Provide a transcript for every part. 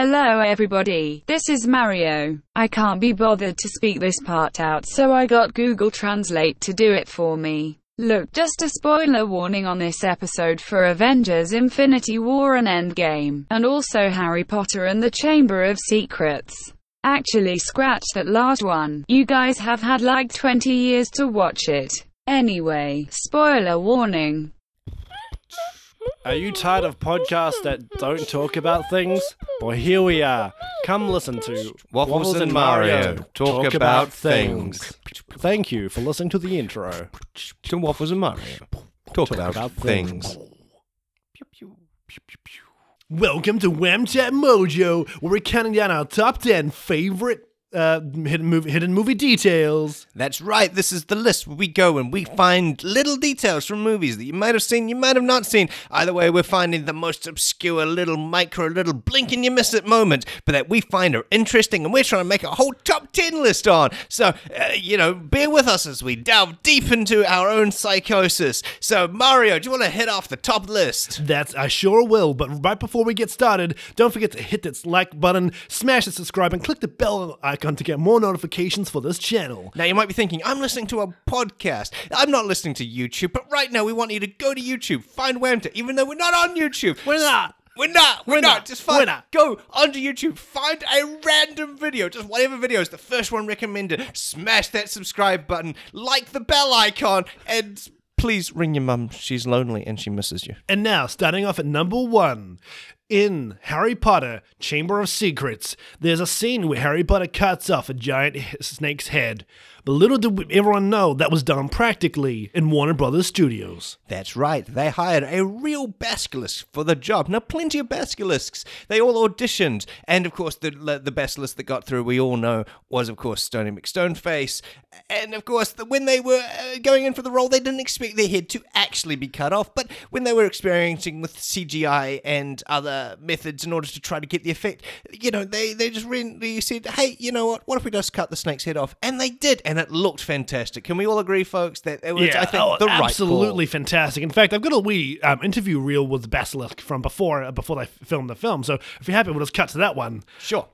Hello everybody, this is Mario. I can't be bothered to speak this part out so I got Google Translate to do it for me. Look, just a spoiler warning on this episode for Avengers Infinity War and Endgame, and also Harry Potter and the Chamber of Secrets. Actually scratch that last one, you guys have had like 20 years to watch it. Anyway, spoiler warning. Are you tired of podcasts that don't talk about things? Well, here we are. Come listen to Waffles and Mario talk about things. Thank you for listening to the intro. To Waffles and Mario. Talk, about, about things. Welcome to Whamchat Mojo, where we're counting down our top 10 favorite uh, hidden, movie, hidden movie details. That's right. This is the list where we go and we find little details from movies that you might have seen, you might have not seen. Either way, we're finding the most obscure little micro, little blink and you miss it moment, but that we find are interesting and we're trying to make a whole top 10 list on. So, uh, you know, bear with us as we delve deep into our own psychosis. So, Mario, do you want to hit off the top list? That's I sure will, but right before we get started, don't forget to hit that like button, smash the subscribe, and click the bell icon to get more notifications for this channel. Now, you might be thinking, I'm listening to a podcast. I'm not listening to YouTube, but right now we want you to go to YouTube, find Whamta, even though we're not on YouTube. We're not. We're not. We're, We're not. not. Just find. We're not. Go onto YouTube. Find a random video. Just whatever video is the first one recommended. Smash that subscribe button. Like the bell icon. And please ring your mum. She's lonely and she misses you. And now, starting off at number one. In Harry Potter Chamber of Secrets, there's a scene where Harry Potter cuts off a giant snake's head. But little did everyone know that was done practically in Warner Brothers Studios. That's right. They hired a real basilisk for the job. Now, plenty of basilisks. They all auditioned, and of course, the the basilisk that got through, we all know, was of course Stony McStoneface. And of course, the, when they were uh, going in for the role, they didn't expect their head to actually be cut off. But when they were experimenting with CGI and other methods in order to try to get the effect, you know, they they just really said, "Hey, you know what? What if we just cut the snake's head off?" And they did, and it looked fantastic. Can we all agree, folks, that it was, I think, oh, the right absolutely fantastic. In fact, I've got a wee um, interview reel with Basilisk from before uh, before they filmed the film. So if you're happy, we'll just cut to that one. Sure.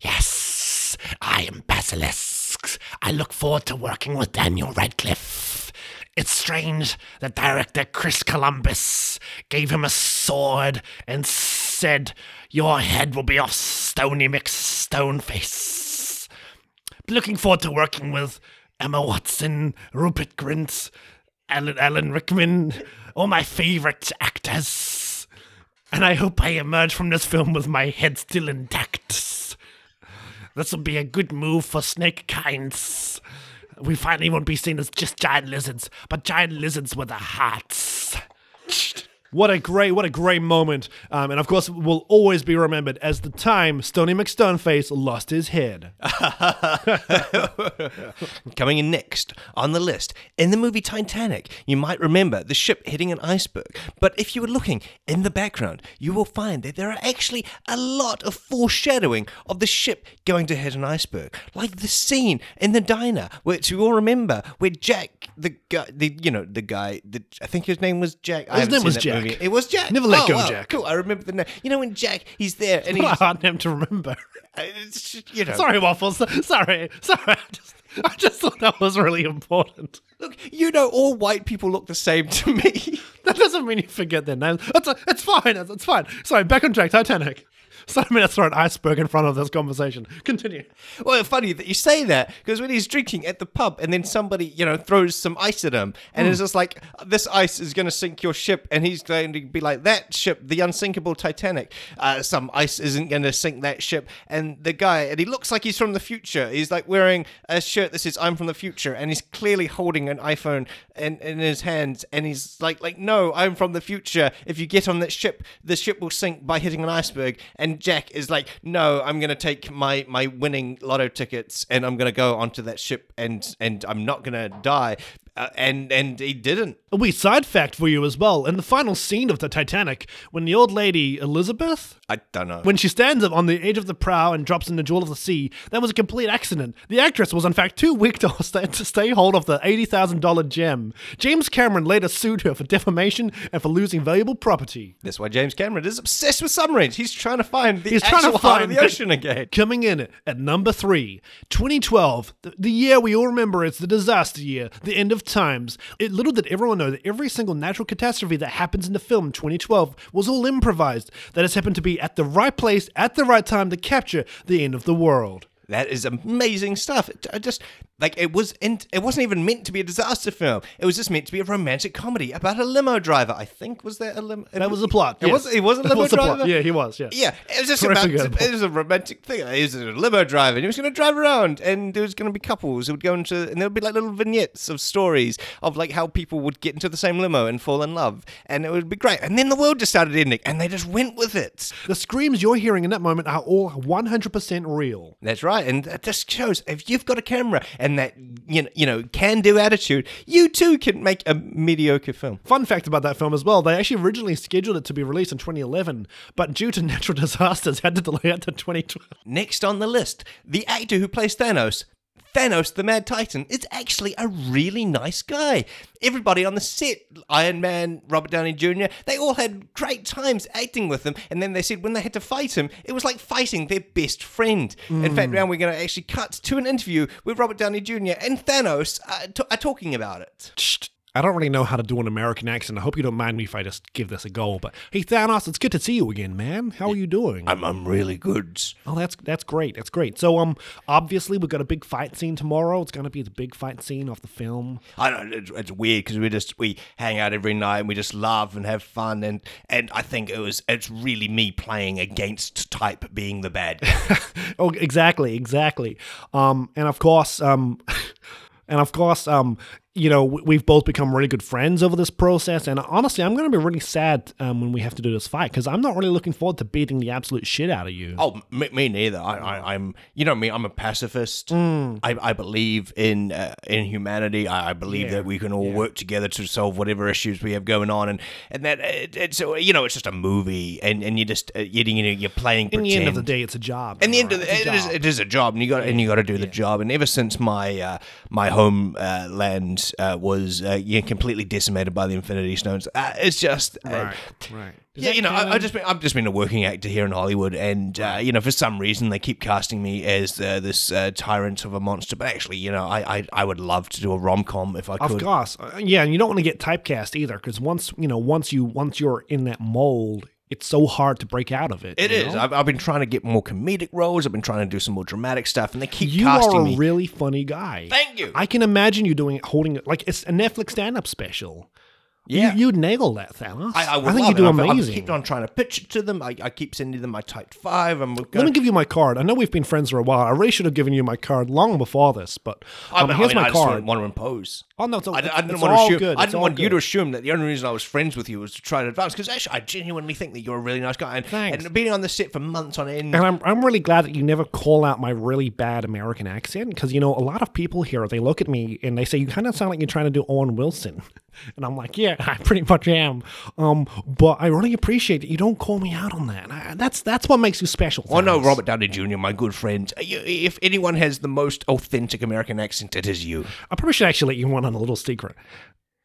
Yes, I am Basilisk. I look forward to working with Daniel Radcliffe. It's strange that director Chris Columbus gave him a sword and said, Your head will be off Stony McStoneface. Looking forward to working with Emma Watson, Rupert Grint, Alan, Alan Rickman, all my favorite actors. And I hope I emerge from this film with my head still intact. This will be a good move for snake kinds. We finally won't be seen as just giant lizards, but giant lizards with a hearts. What a great, what a great moment. Um, and of course, will always be remembered as the time Stony McStoneface lost his head. Coming in next on the list, in the movie Titanic, you might remember the ship hitting an iceberg. But if you were looking in the background, you will find that there are actually a lot of foreshadowing of the ship going to hit an iceberg. Like the scene in the diner, which you all remember, where Jack, the guy, the you know the guy, the, I think his name was Jack. His name was that Jack. movie. It was Jack. Never let Oh, go, wow, Jack. Cool. I remember the name. You know when Jack, he's there and he's, hard name to remember. it's, you know, Sorry, Waffles. Sorry. Sorry. I just, I just thought that was really important. Look, you know, all white people look the same to me. That doesn't mean you forget their names. It's, it's fine. It's, it's fine. Sorry, back on track. Titanic. Sorry, I'm going to throw an iceberg in front of this conversation. Continue. Well, funny that you say that because when he's drinking at the pub and then somebody, you know, throws some ice at him and it's just like, this ice is going to sink your ship. And he's going to be like, that ship, the unsinkable Titanic, uh, some ice isn't going to sink that ship. And the guy, and he looks like he's from the future. He's like wearing a shirt that says, I'm from the future. And he's clearly holding an iPhone in, in his hands. And he's like, like, no, I'm from the future. If you get on that ship, the ship will sink by hitting an iceberg. And Jack is like, no, I'm gonna take my my winning lotto tickets and I'm gonna go onto that ship and and I'm not gonna die. Uh, and and he didn't. A wee side fact for you as well. In the final scene of the Titanic, when the old lady Elizabeth, I don't know. when she stands up on the edge of the prow and drops in the jewel of the sea, that was a complete accident. The actress was in fact too weak to stay, hold of the eighty thousand dollar gem. James Cameron later sued her for defamation and for losing valuable property. That's why James Cameron is obsessed with submarines. He's trying to find the He's actual trying to heart of the ocean again. Coming in at number three, 2012, the, the year we all remember it's the disaster year, the end of times. It little did everyone know that every single natural catastrophe that happens in the film 2012 was all improvised. That has happened to be at the right place at the right time to capture the end of the world. That is amazing stuff. It, I just like it was. In, it wasn't even meant to be a disaster film. It was just meant to be a romantic comedy about a limo driver. I think was there a limo? That was the plot. It yes. was. He was a limo was driver. Yeah, he was. Yeah. Yeah, it was just Terrific about. example. It was a romantic thing. He was a limo driver, and he was going to drive around, and there was going to be couples who would go into, and there would be like little vignettes of stories of like how people would get into the same limo and fall in love, and it would be great. And then the world just started ending, and they just went with it. The screams you're hearing in that moment are all 100% real. That's right, and that just shows if you've got a camera and that you know, you know can-do attitude, you too can make a mediocre film. Fun fact about that film as well, they actually originally scheduled it to be released in 2011, but due to natural disasters had to delay it to 2012. Next on the list, the actor who plays Thanos. Thanos, the Mad Titan, is actually a really nice guy. Everybody on the set, Iron Man, Robert Downey Jr., they all had great times acting with him. And then they said when they had to fight him, it was like fighting their best friend. In fact, now we're going to actually cut to an interview with Robert Downey Jr. and Thanos uh, t- are talking about it. I don't really know how to do an American accent. I hope you don't mind me if I just give this a go. But hey, Thanos, it's good to see you again, man. How are you doing? I'm, I'm really good. Oh, that's that's great. That's great. So, um, obviously we've got a big fight scene tomorrow. It's gonna be the big fight scene of the film. I don't. It's, it's weird because we just we hang out every night and we just laugh and have fun and and I think it was it's really me playing against type being the bad guy. Oh, exactly, exactly. Um, and of course, um, and of course, um, you know, we- we've both become really good friends over this process. And honestly, I'm going to be really sad um, when we have to do this fight because I'm not really looking forward to beating the absolute shit out of you. oh, me, me neither. I, I I'm you know me. I'm a pacifist. Hmm. I, I believe in uh, in humanity. I, I believe that we can all work together to solve whatever issues we have going on. And and that it, it's uh, you know it's just a movie and and you just uh, you, you know you're playing. In the end of the day, it's a job. In the end of the, It's a it is, a job, and you got and you got to do the job. And ever since my uh, my home uh, land uh, was uh, yeah, completely decimated by the Infinity Stones, uh, it's just uh, Right, right. Yeah, you know, I? I've just been I've just been a working actor here in Hollywood, and uh, you know, for some reason they keep casting me as uh, this uh, tyrant of a monster. But actually, you know, I I, I would love to do a rom com if I could. Of course, Uh, yeah, and you don't want to get typecast either, because once you know, once you once you're in that mold, it's so hard to break out of it. It is. I've, I've been trying to get more comedic roles. I've been trying to do some more dramatic stuff, and they keep You casting are a me. really funny guy. Thank you. I can imagine you doing it holding it like it's a Netflix stand-up special. Yeah. you, you'd nail that, Thanos. I, I would think love you do it. Amazing. I've kept on trying to pitch it to them. I, I keep sending them my type five. Let gonna, me give you my card. I know we've been friends for a while. I really should have given you my card long before this, but I, um, mean, here's I, mean, my I card. didn't want to impose. Oh no, it's, I, I didn't want to assume. good. I didn't want you to assume that the only reason I was friends with you was to try to advance. Because actually, I genuinely think that you're a really nice guy. And, Thanks. and being on the set for months on end. And I'm, I'm really glad that you never call out my really bad American accent because, you know, a lot of people here, they look at me and they say, you kind of sound like you're trying to do Owen Wilson. And I'm like, yeah, I pretty much am. Um, but I really appreciate that you don't call me out on that. I, that's that's what makes you special. Oh no, Robert Downey Jr., my good friend. Uh, If anyone has the most authentic American accent, it is you. I probably should actually let you in on a little secret.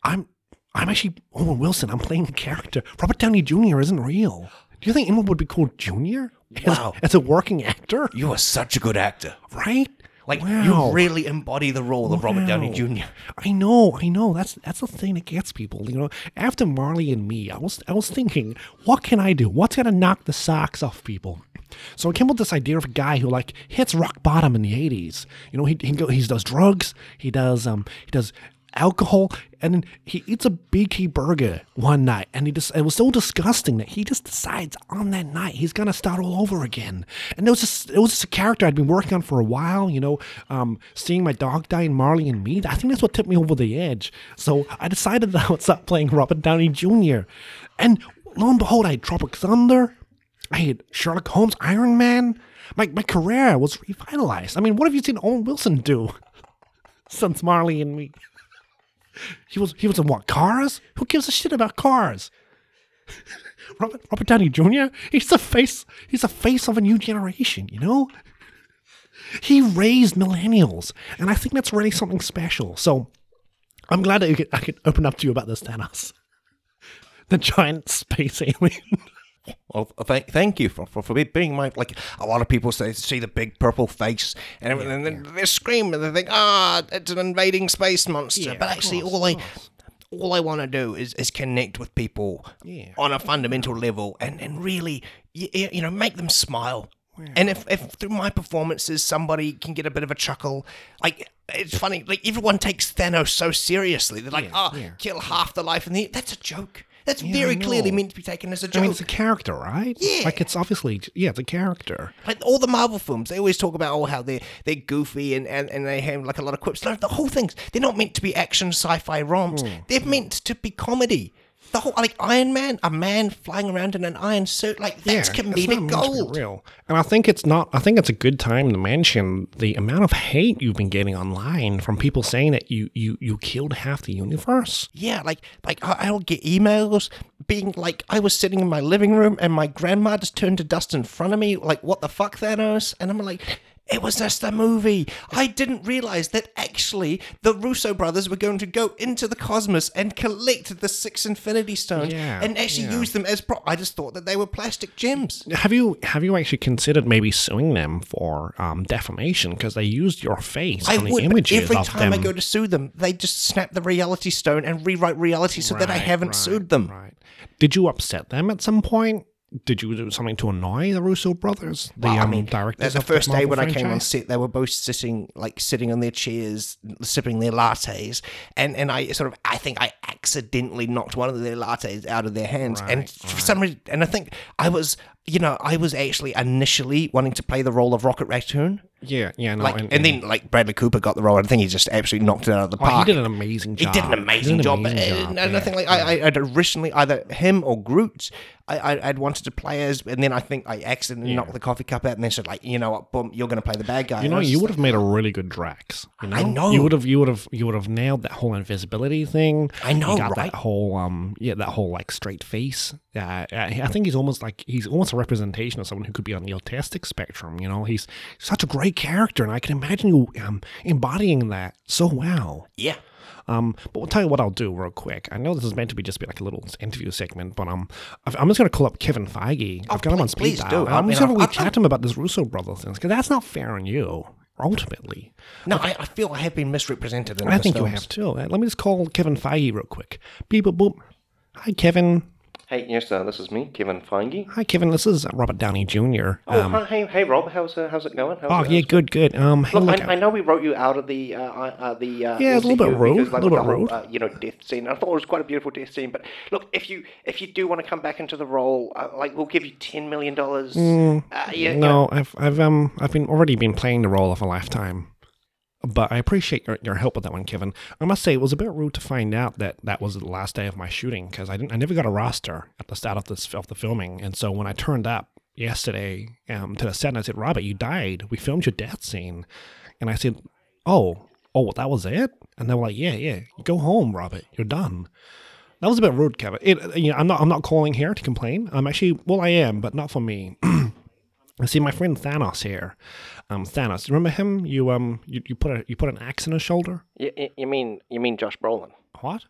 I'm I'm actually Owen Wilson. I'm playing a character. Robert Downey Jr. isn't real. Do you think anyone would be called Junior? As, Wow. as a working actor, You are such a good actor. right? Like Wow. you really embody the role of Robert Downey Jr. I know, I know. That's that's the thing that gets people. You know, after Marley and me, I was I was thinking, what can I do? What's gonna knock the socks off people? So I came up with this idea of a guy who like hits rock bottom in the '80s. You know, he he, go, he does drugs, he does um he does alcohol, and he eats a BK burger one night, and he just it was so disgusting that he just decides on that night he's gonna start all over again. And it was just it was just a character I'd been working on for a while. You know, um, seeing my dog die in Marley and Me. I think that's what tipped me over the edge. So I decided that I would start playing Robert Downey Jr. And lo and behold, I had Tropic Thunder. I had Sherlock Holmes, Iron Man. My my career was revitalized. I mean, what have you seen Owen Wilson do since Marley and Me? He was he was in what cars? Who gives a shit about cars? Robert Robert Downey Jr. He's the face. He's the face of a new generation. You know. He raised millennials, and I think that's really something special. So, I'm glad that could, I could open up to you about this, Thanos, the giant space alien. Well, thank thank you for, for, for be- being my like a lot of people say see the big purple face and everything and then they scream and they think ah it's an invading space monster. Yeah, but actually course, all I all I want to do is, is connect with people Yeah. on a fundamental level and, and really you, you know make them smile. And if, if through my performances somebody can get a bit of a chuckle like it's funny like everyone takes Thanos so seriously. They're like oh kill half the life in the that's a joke that's I very clearly meant to be taken as a joke mean, it's a character, right? Yeah. Like it's obviously, yeah, it's a character. like all the Marvel films, they always talk about oh how they're they're goofy and, and, and they have like a lot of quips. No, the whole thing's they're not meant to be action sci-fi roms. Hmm. They're meant to be comedy. The whole like Iron Man, a man flying around in an iron suit, like that's not comedic gold. real. And I think it's not. I think it's a good time to mention the amount of hate you've been getting online from people saying that you you you killed half the universe. Yeah, like like I, I'll get emails being like I was sitting in my living room and my grandma just turned to dust in front of me, like what the fuck, Thanos? And I'm like. It was just a movie. I didn't realize that actually the Russo brothers were going to go into the cosmos and collect the six Infinity Stones Yeah, and actually yeah. use them as prop. I just thought that they were plastic gems. Have you have you actually considered maybe suing them for um, defamation because they used your face I on would, but images every time them? I go to sue them, they just snap the reality stone and rewrite reality so that I haven't right, sued them. Right. Did you upset them at some point? Did you do something to annoy the Russo brothers? The Well, I um, directors the first day Marvel when I came on set, they were both sitting like sitting on their chairs, sipping their lattes, and and I sort of I think I accidentally knocked one of their lattes out of their hands, and for some reason, and I think I was you know I was actually initially wanting to play the role of Rocket Raccoon, Yeah, yeah, no, like, and, then like Bradley Cooper got the role, and I think he just absolutely knocked it out of the Oh, park. he did an amazing He job. did an amazing did an amazing and, job, and I yeah. think like I, I, I'd originally either him or Groot, I, I, I'd wanted to play as, and then I think I accidentally knocked the coffee cup out, and then said like, you know what, boom, you're going to play the bad guy. You know, you would have made a really good Drax. You know? I know. You would have, you would have, you would have nailed that whole invisibility thing. I know, You got right? that whole, um, yeah, that whole like straight face. Yeah, I I think he's almost like he's almost a representation of someone who could be on the autistic spectrum. You know, he's such a great character, and I can imagine you um embodying that so well. yeah. Um, but we'll tell you what I'll do real quick. I know this is meant to be just be like a little interview segment, but um, I'm just gonna call up Kevin Feige. I've got him on Oh, please- speed please dial. I'm mean, just we I- chat to him about this Russo brothers thing because that's not fair on you. Ultimately, No, I, I feel I have been misrepresented in I think you have too. Uh, Let me just call Kevin Feige real quick. Beep boop boop. Hi Kevin. Hey, yes, uh, this is me, Kevin Feige. Hi Kevin. This is Robert Downey Jr. Oh, Um, hi, hey, hey, Rob, how's uh, how's it going? How's oh it, yeah, good, good. Um, Look, look, I, I know we wrote you out of the uh, uh, the uh, Yeah, a little bit rude, because, like, a little bit whole, rude. Uh, you know, death scene. I thought it was quite a beautiful death scene. But look, if you if you do want to come back into the role, uh, like we'll give you ten million dollars. uh, yeah, you know, no, I've I've um I've been already been playing the role of a lifetime. But I appreciate your, your help with that one, Kevin. I must say it was a bit rude to find out that that was the last day of my shooting because I didn't I never got a roster at the start of this of the filming, and so when I turned up yesterday um, to the set and I said, Robert, you died. We filmed your death scene, and I said, Oh, oh, that was it? And they were like, Yeah, yeah, go home, Robert. You're done. That was a bit rude, Kevin. It, you know, I'm not I'm not calling here to complain. I'm actually well, I am, but not for me. I see my friend Thanos here. Um, Thanos, remember him? You um, you, you put a you put an axe in his shoulder. you, you- mean you mean Josh Brolin? What?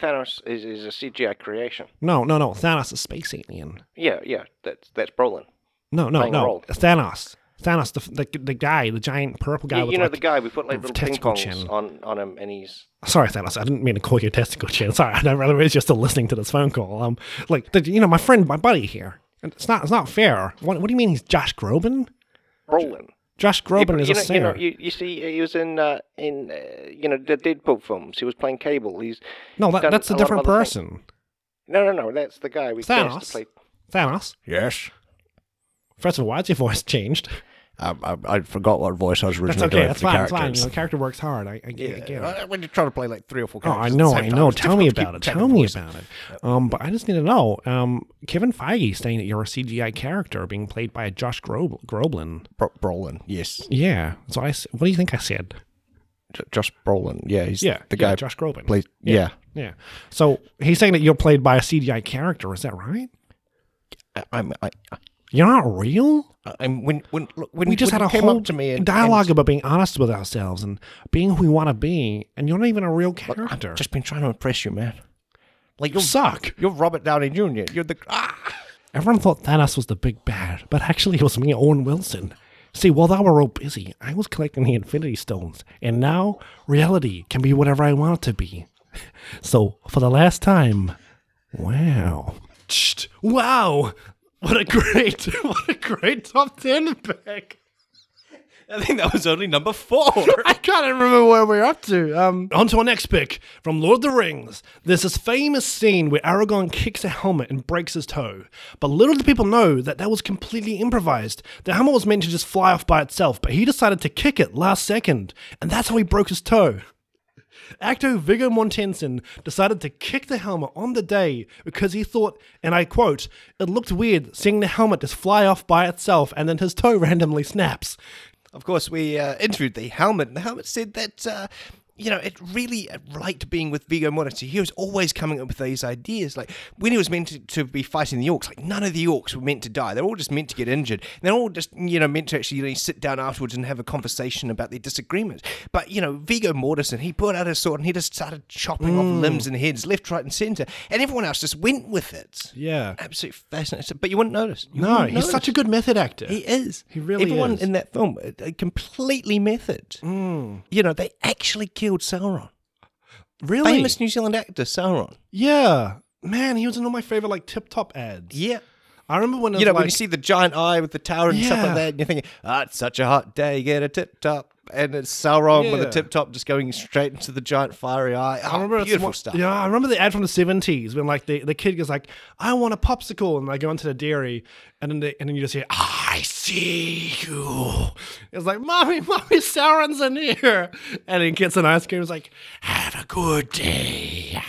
Thanos is, is a CGI creation. No, no, no. Thanos, is a space alien. Yeah, yeah, that's that's Brolin. No, no, no. Thanos. Thanos, the, the the guy, the giant purple guy You, you know like, the guy we put like little ping pongs chin. on on him, and he's Sorry, Thanos. I didn't mean to call you a testicle chin. Sorry, I realize you're still listening to this phone call. Um, like the, you know, my friend, my buddy here. It's not. It's not fair. What, what do you mean? He's Josh Groban? Brolin. Josh Groban but is you a singer. you know, you, you see, he was in uh, in uh, you know the Deadpool films. He was playing Cable. He's no, that, that's a a different things. person. no, no, no. That's the guy we Thanos? to play. Thanos. Yes. First of all, why's your voice changed? I, I, I forgot what voice I was That's originally okay. doing That's for the fine. That's fine. characters. The character works hard. I, I get, I get it. When you're trying to play like three or four characters. Oh, I at the know, same I know. it's Tell me about it. Tell track me voices. about it. Um, but I just need to know. Um, Kevin Feige saying that you're a CGI character being played by Josh Grob- Groblin. Bro- Brolin, yes. Yeah. So I. What do you think I said? J- Josh Brolin. Yeah, he's Yeah, the yeah, guy. Josh Groban. Plays, yeah. Yeah. So he's saying that you're played by a CGI character. Is that right? I, I'm. I, You're not real. I'm when when when We just when had a came whole up to me and, dialogue and- about being honest with ourselves and being who we want to be, and you're not even a real character. I've just been trying to impress you, man. Like you suck. You're Robert Downey Jr. You're the ah. Everyone thought Thanos was the big bad, but actually it was me, Owen Wilson. See, while they were all busy, I was collecting the Infinity Stones, and now reality can be whatever I want it to be. So, for the last time, wow. Wow! What a great, what a great top 10 pick. I think that was only number four. I can't even remember where we're up to. Um, on to our next pick from Lord of the Rings. There's this famous scene where Aragorn kicks a helmet and breaks his toe. But little do people know that that was completely improvised. The helmet was meant to just fly off by itself, but he decided to kick it last second, and that's how he broke his toe. Actor Viggo Mortensen decided to kick the helmet on the day because he thought, and I quote, it looked weird seeing the helmet just fly off by itself and then his toe randomly snaps. Of course, we uh, interviewed the helmet, and the helmet said that. Uh, you know, it really liked being with Viggo Mortensen. He was always coming up with these ideas. Like when he was meant to, to be fighting the orcs, like none of the orcs were meant to die. They're all just meant to get injured. They're all just, you know, meant to actually you know, sit down afterwards and have a conversation about their disagreements. But you know, Viggo Mortensen, he put out his sword and he just started chopping off limbs and heads left, right, and center, and everyone else just went with it. Yeah. Absolutely fascinating. But you wouldn't notice. You No, wouldn't he's such a good method actor. He is. He really Everyone is. in that film, uh, uh, completely method. You know, they actually killed Sauron. really? Famous New Zealand actor Sauron. Yeah. Man, he was in all my favorite like tip top ads. Yeah. I remember when it You know, was when you see the giant eye with the tower and stuff like that, and you're thinking, ah, it's such a hot day, get a tip top. And it's Sauron with a tip top just going straight into the giant fiery eye. I Oh, remember beautiful stuff. Yeah, I remember the ad from the seventies when like the, the kid goes like, "I want a popsicle," and they go into the dairy, and then they, and then you just hear, "I see you." It's like, "Mommy, mommy, Sauron's in here," and he gets an ice cream. It's like, "Have a good day."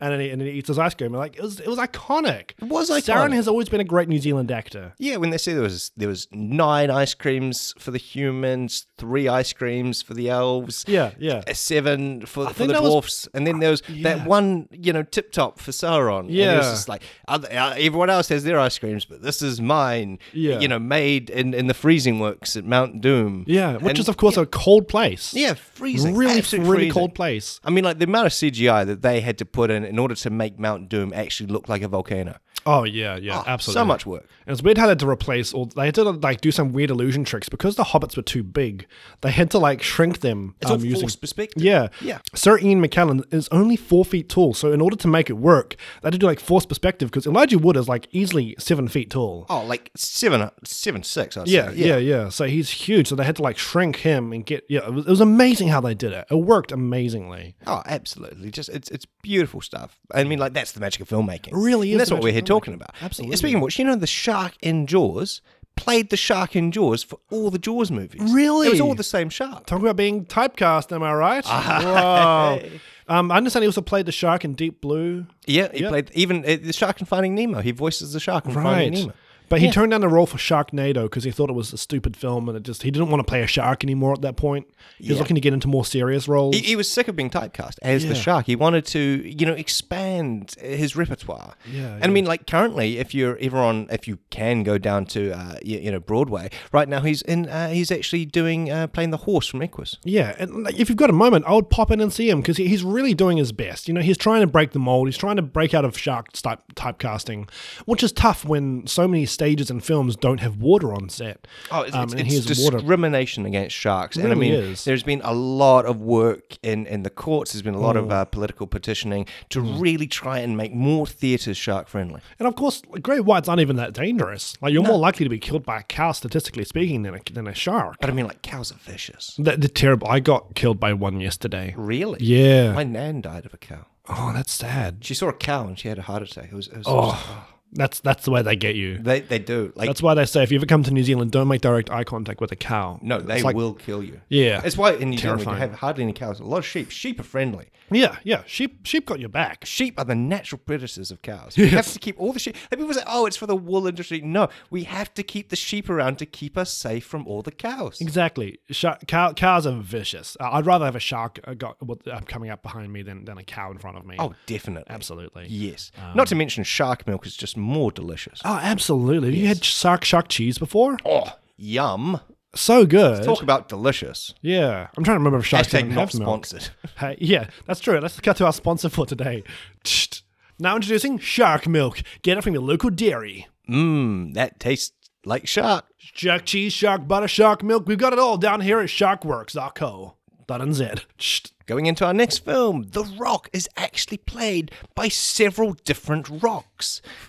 And then, he, and then he eats his ice cream. Like it was, it was iconic. It was Sauron iconic. has always been a great New Zealand actor. Yeah, when they say there was there was nine ice creams for the humans, three ice creams for the elves, Yeah, yeah. seven for, for the that was- dwarfs, and then there was yeah. that one, you know, tip top for Sauron. and it was Yeah. just like other, uh, everyone else has their ice creams, but this is mine. Yeah. you know, made in, in the freezing works at Mount Doom. Yeah, which And- is of course a cold place. yeah, freezing, really, really freezing. cold place. I mean, like the amount of CGI that they had to put in in order to make Mount Doom actually look like a volcano. Oh yeah, yeah, Oh, absolutely. So much work. And it's weird how they had to replace, or they had to like do some weird illusion tricks because the hobbits were too big. They had to like shrink them. It's all um, using forced perspective. Yeah, Yeah. Sir Ian McKellen is only four feet tall, so in order to make it work, they had to do like forced perspective because Elijah Wood is like easily seven feet tall. Oh, like seven, seven, six. I'd Yeah, say. yeah, yeah. So he's huge. So they had to like shrink him and get. Yeah, it was, it was amazing how they did it. It worked amazingly. Oh, absolutely. Just it's it's beautiful stuff. I mean, like that's the magic of filmmaking. It really And that's what we're here of talking about. Absolutely. Speaking of which, you know, the shark in Jaws played the shark in Jaws for all the Jaws movies. Really? It was all the same shark. Talking about being typecast, am I right? Whoa. Um, I understand he also played the shark in Deep Blue. Yeah, he Yep. played even uh, the shark in Finding Nemo. He voices the shark in Finding Nemo. But he Yeah. turned down the role for Sharknado because he thought it was a stupid film and it just he didn't want to play a shark anymore at that point. He was looking to get into more serious roles. He, he was sick of being typecast as the shark. He wanted to, you know, expand his repertoire. Yeah, and I mean, like currently, if you're ever on, if you can go down to, uh, you, you know, Broadway right now, he's in. Uh, he's actually doing uh, playing the horse from Equus. yeah, and like, if you've got a moment, I would pop in and see him because he, he's really doing his best. You know, he's trying to break the mold. He's trying to break out of shark type typecasting, which is tough when so many stages and films don't have water on set. Oh, it's, Um, it's, it's here's water. discrimination against sharks, and I Really mean, is. there's been a lot of work in, in the courts. There's been a lot Mm. of uh, political petitioning to really try and make more theatres shark friendly. And of course, great whites aren't even that dangerous. Like you're more likely to be killed by a cow, statistically speaking, than a, than a shark. But I mean, like cows are vicious. They're, they're terrible. I got killed by one yesterday. Really? Yeah. My nan died of a cow. Oh, that's sad. She saw a cow and she had a heart attack. It was, it was Oh, That's that's the way they get you. They they do. Like That's why they say if you ever come to New Zealand, don't make direct eye contact with a cow. no, they like- will kill you. Yeah. That's why in New Zealand we have hardly any cows. A lot of sheep. Sheep are friendly. Yeah, yeah. Sheep sheep got your back. Sheep are the natural predators of cows. We have to keep all the sheep. Like people say, "Oh, it's for the wool industry." No, we have to keep the sheep around to keep us safe from all the cows. Exactly. Shark, cow, cows are vicious. Uh, I'd rather have a shark uh, got, uh, coming up behind me than, than a cow in front of me. Oh, definitely. absolutely. Yes. Not to mention shark milk is just more delicious. Oh, absolutely. Have You had shark shark cheese before? Oh, yum. So good. Talk about delicious. yeah, I'm trying to remember if sharks Hashtag not have milk. sponsored. Hey, yeah, that's true. Let's cut to our sponsor for today. Tst. Now introducing Shark Milk. Get it from your local dairy. Mmm, that tastes like shark. Shark cheese, shark butter, shark milk. We've got it all down here at sharkworks.co. Dot and Z. Tst. Going into our next film, The Rock is actually played by several different rocks.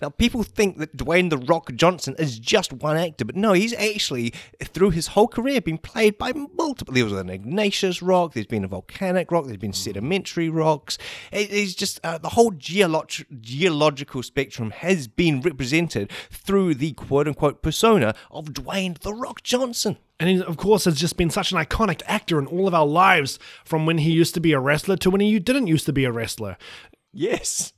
Now, people think that Dwayne The Rock Johnson is just one actor, but no, he's actually, through his whole career, been played by multiple. There was an Ignatius rock, there's been a volcanic rock, there's been sedimentary rocks. It is just uh, the whole geolog- geological spectrum has been represented through the quote unquote persona of Dwayne The Rock Johnson. And he, of course, has just been such an iconic actor in all of our lives, from when he used to be a wrestler to when he didn't used to be a wrestler. Yes.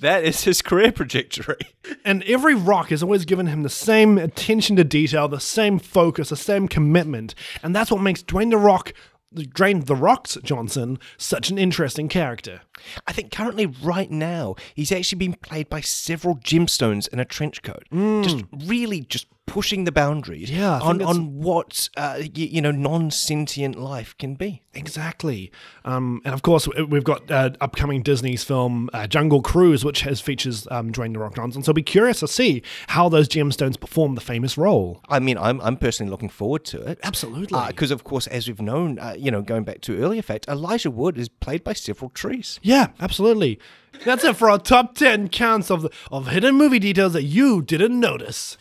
That is his career trajectory. And every rock has always given him the same attention to detail, the same focus, the same commitment. And that's what makes Dwayne The Rock, Dwayne The Rocks Johnson, such an interesting character. I think currently, right now, he's actually being played by several gemstones in a trench coat. Just really just pushing the boundaries Yeah, on, on what, uh, y- you know, non sentient life can be. Exactly. Um, and of course, we've got uh, upcoming Disney's film uh, Jungle Cruise, which has features um, Dwayne The Rock Johnson. So I'll be curious to see how those gemstones perform the famous role. I mean, I'm, I'm personally looking forward to it. Absolutely. Because, of course, as we've known, uh, you know, going back to earlier fact, Elijah Wood is played by several trees. Yeah, absolutely. That's it for our top 10 counts of, of hidden movie details that you didn't notice.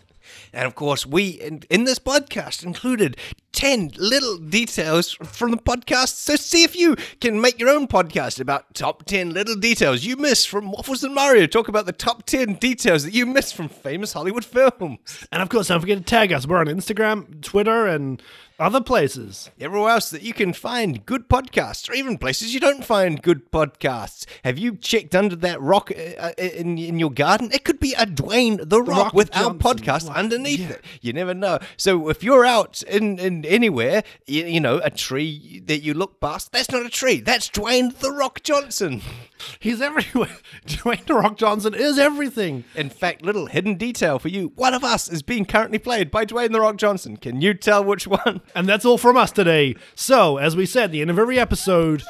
And of course, we in, in this podcast included 10 little details from the podcast. So see if you can make your own podcast about top 10 little details you missed from Waffles and Mario. Talk about the top 10 details that you missed from famous Hollywood films. And of course, don't forget to tag us. We're on Instagram, Twitter, and other places. Everywhere else that you can find good podcasts, or even places you don't find good podcasts. Have you checked under that rock uh, uh, in, in your garden? It could be a Dwayne the Rock, Rock with our Johnson. podcast Wow. Underneath Yeah. it. You never know. So if you're out in, in anywhere, you, you know, a tree that you look past, that's not a tree. That's Dwayne the Rock Johnson. He's everywhere. Dwayne The Rock Johnson is everything. In fact, little hidden detail for you. One of us is being currently played by Dwayne the Rock Johnson. Can you tell which one? And that's all from us today. So, as we said, the end of every episode,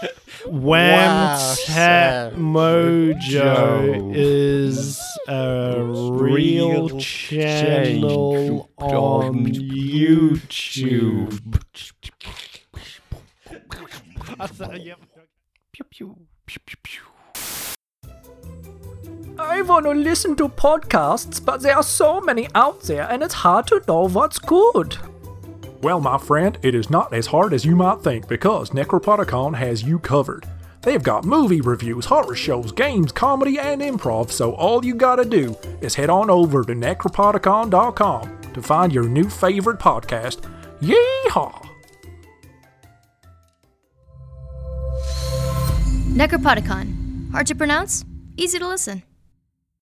Wham Wow, Tat Mojo is a real Real channel change on on YouTube. I want to listen to podcasts, but there are so many out there and it's hard to know what's good. Well, my friend, it is not as hard as you might think because Necropodicon has you covered. They've got movie reviews, horror shows, games, comedy, and improv, so all you gotta do is head on over to necropodicon.com to find your new favorite podcast. Yeehaw! Necropodicon. Hard to pronounce, easy to listen.